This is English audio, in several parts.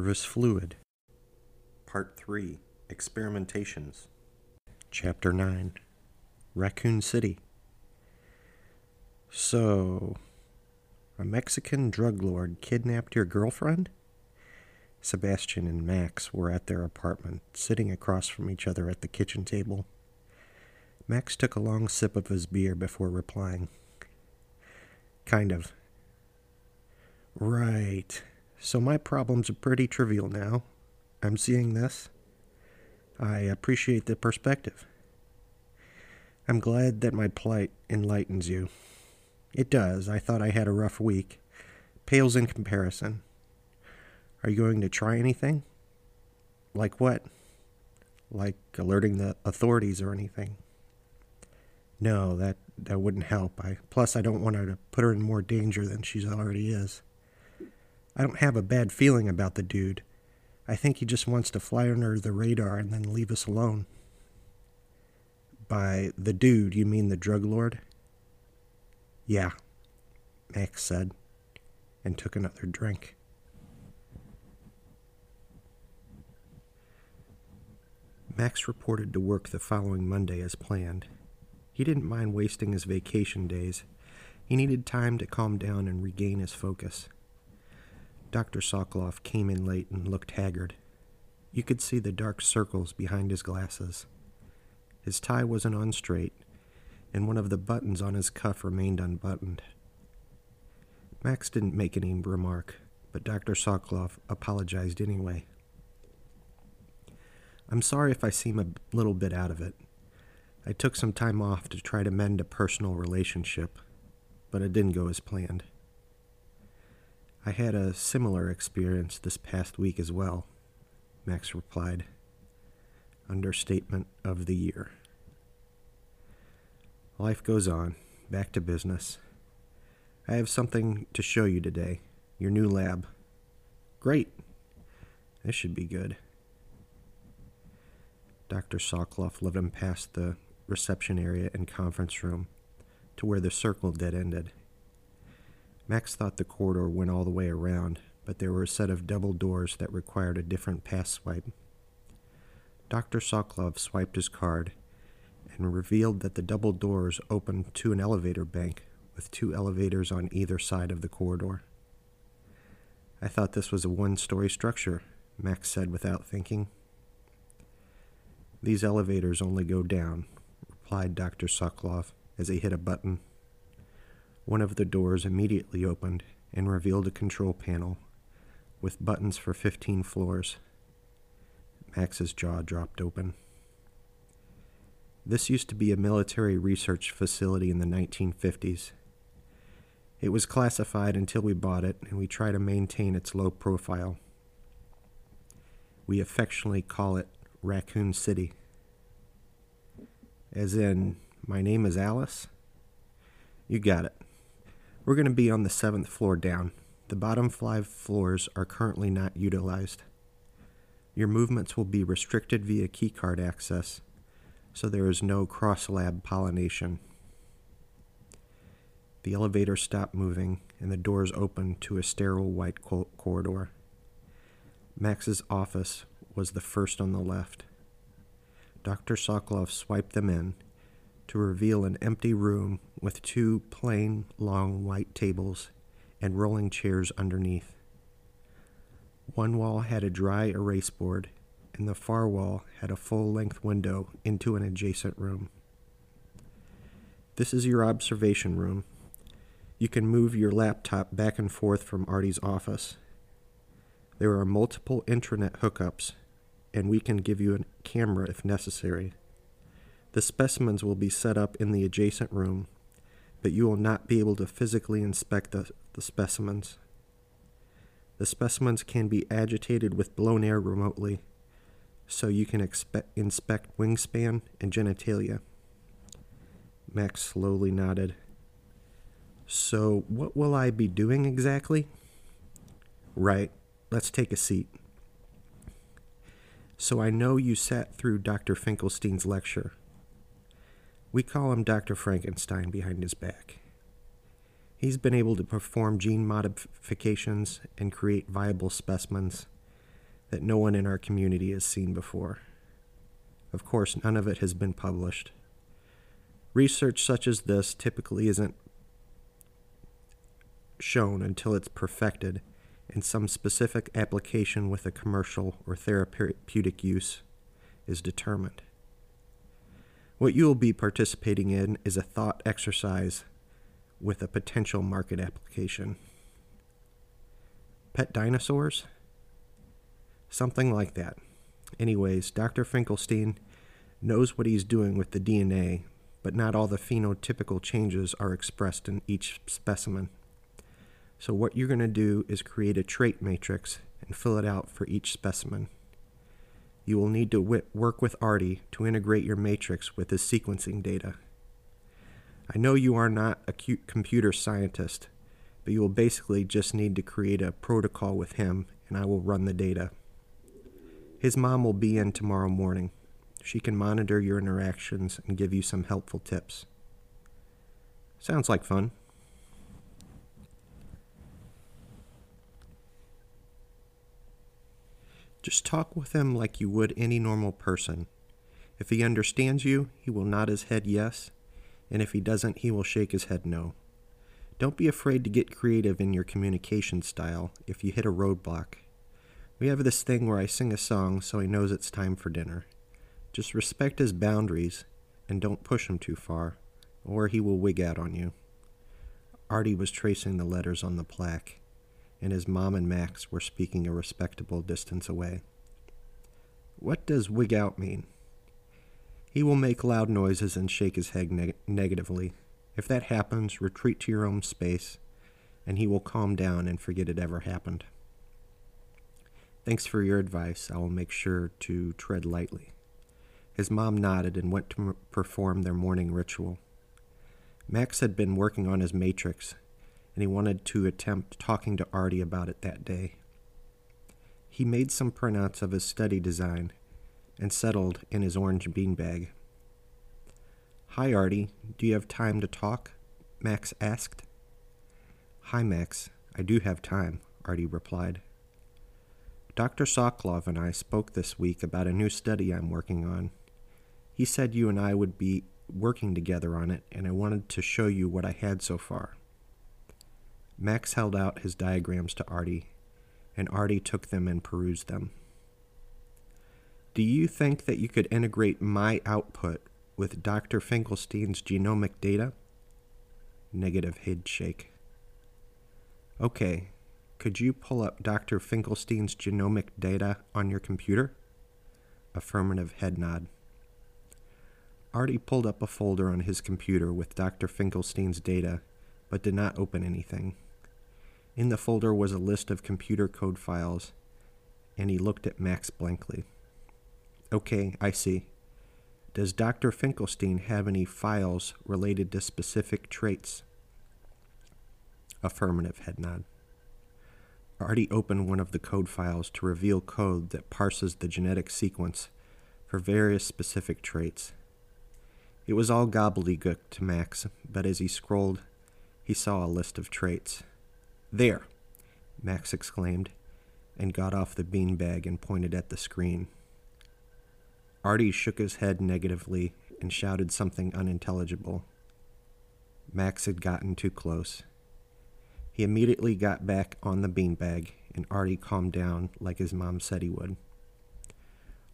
Nervous Fluid. Part 3 Experimentations. Chapter 9 Raccoon City. So, a Mexican drug lord kidnapped your girlfriend? Sebastian and Max were at their apartment, sitting across from each other at the kitchen table. Max took a long sip of his beer before replying. Kind of. Right. So my problems are pretty trivial now. I'm seeing this. I appreciate the perspective. I'm glad that my plight enlightens you. It does. I thought I had a rough week. Pales in comparison. Are you going to try anything? Like what? Like alerting the authorities or anything? No, that that wouldn't help. I plus I don't want her to put her in more danger than she already is. I don't have a bad feeling about the dude. I think he just wants to fly under the radar and then leave us alone. By the dude, you mean the drug lord? Yeah, Max said, and took another drink. Max reported to work the following Monday as planned. He didn't mind wasting his vacation days. He needed time to calm down and regain his focus. Dr. Sokoloff came in late and looked haggard. You could see the dark circles behind his glasses. His tie wasn't on straight, and one of the buttons on his cuff remained unbuttoned. Max didn't make any remark, but Dr. Sokoloff apologized anyway. I'm sorry if I seem a little bit out of it. I took some time off to try to mend a personal relationship, but it didn't go as planned. I had a similar experience this past week as well, Max replied. Understatement of the year. Life goes on. Back to business. I have something to show you today. Your new lab. Great. This should be good. Dr. Sokoloff led him past the reception area and conference room to where the circle dead ended. Max thought the corridor went all the way around, but there were a set of double doors that required a different pass swipe. Dr. Sokolov swiped his card and revealed that the double doors opened to an elevator bank with two elevators on either side of the corridor. I thought this was a one story structure, Max said without thinking. These elevators only go down, replied Dr. Sokolov as he hit a button one of the doors immediately opened and revealed a control panel with buttons for 15 floors. Max's jaw dropped open. This used to be a military research facility in the 1950s. It was classified until we bought it, and we try to maintain its low profile. We affectionately call it Raccoon City. As in, my name is Alice? You got it. We're going to be on the seventh floor down. The bottom five floors are currently not utilized. Your movements will be restricted via keycard access, so there is no cross lab pollination. The elevator stopped moving and the doors opened to a sterile white corridor. Max's office was the first on the left. Dr. Sokolov swiped them in to reveal an empty room with two plain, long white tables and rolling chairs underneath. One wall had a dry erase board, and the far wall had a full length window into an adjacent room. This is your observation room. You can move your laptop back and forth from Arty's office. There are multiple intranet hookups, and we can give you a camera if necessary. The specimens will be set up in the adjacent room, but you will not be able to physically inspect the, the specimens. The specimens can be agitated with blown air remotely, so you can expe- inspect wingspan and genitalia. Max slowly nodded. So, what will I be doing exactly? Right, let's take a seat. So, I know you sat through Dr. Finkelstein's lecture. We call him Dr. Frankenstein behind his back. He's been able to perform gene modifications and create viable specimens, that no one in our community has seen before. Of course, none of it has been published. Research such as this typically isn't shown until it's perfected and some specific application with a commercial or therapeutic use is determined. What you will be participating in is a thought exercise with a potential market application. Pet dinosaurs? Something like that. Anyways, Dr. Finkelstein knows what he's doing with the DNA, but not all the phenotypical changes are expressed in each specimen. So, what you're going to do is create a trait matrix and fill it out for each specimen. You will need to work with Arty to integrate your matrix with his sequencing data. I know you are not a computer scientist, but you will basically just need to create a protocol with him and I will run the data. His mom will be in tomorrow morning. She can monitor your interactions and give you some helpful tips. Sounds like fun. Just talk with him like you would any normal person. If he understands you, he will nod his head yes, and if he doesn't, he will shake his head no. Don't be afraid to get creative in your communication style if you hit a roadblock. We have this thing where I sing a song so he knows it's time for dinner. Just respect his boundaries and don't push him too far, or he will wig out on you. Arty was tracing the letters on the plaque, and his mom and Max were speaking a respectable distance away. What does wig out mean? He will make loud noises and shake his head neg- negatively. If that happens, retreat to your own space, and he will calm down and forget it ever happened. Thanks for your advice. I will make sure to tread lightly. His mom nodded and went to m- perform their morning ritual. Max had been working on his matrix, and he wanted to attempt talking to Arty about it that day. He made some printouts of his study design and settled in his orange beanbag. Hi, Arty. Do you have time to talk? Max asked. Hi, Max. I do have time, Arty replied. Dr. Sokolov and I spoke this week about a new study I'm working on. He said you and I would be working together on it, and I wanted to show you what I had so far. Max held out his diagrams to Arty, and Arty took them and perused them. Do you think that you could integrate my output with Dr. Finkelstein's genomic data? Negative head shake. Okay, could you pull up Dr. Finkelstein's genomic data on your computer? Affirmative head nod. Arty pulled up a folder on his computer with Dr. Finkelstein's data, but did not open anything. In the folder was a list of computer code files, and he looked at Max blankly. Okay, I see. Does Dr. Finkelstein have any files related to specific traits? Affirmative head nod. Arty opened one of the code files to reveal code that parses the genetic sequence for various specific traits. It was all gobbledygook to Max, but as he scrolled, he saw a list of traits. There! Max exclaimed, and got off the beanbag and pointed at the screen. Arty shook his head negatively and shouted something unintelligible. Max had gotten too close. He immediately got back on the beanbag, and Arty calmed down like his mom said he would.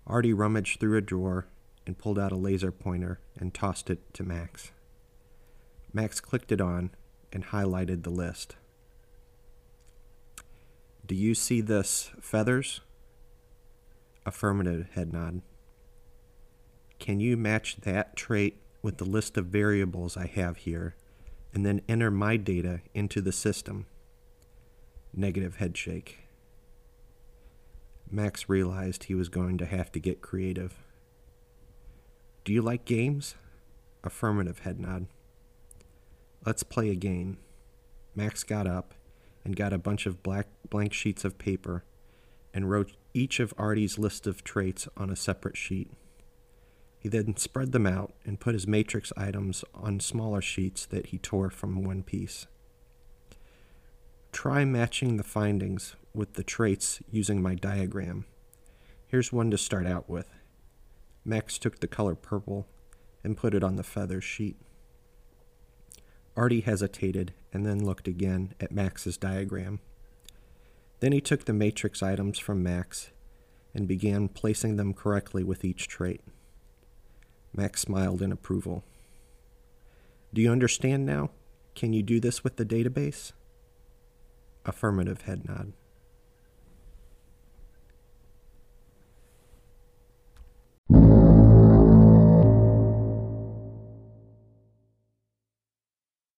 Arty rummaged through a drawer and pulled out a laser pointer and tossed it to Max. Max clicked it on and highlighted the list. Do you see this feathers? Affirmative head nod. Can you match that trait with the list of variables I have here and then enter my data into the system. Negative head shake. Max realized he was going to have to get creative. Do you like games? Affirmative head nod. Let's play a game. Max got up and got a bunch of black blank sheets of paper and wrote each of Arty's list of traits on a separate sheet. He then spread them out and put his matrix items on smaller sheets that he tore from one piece. Try matching the findings with the traits using my diagram. Here's one to start out with. Max took the color purple and put it on the feather sheet. Arty hesitated and then looked again at Max's diagram. Then he took the matrix items from Max and began placing them correctly with each trait. Max smiled in approval. Do you understand now? Can you do this with the database? Affirmative head nod.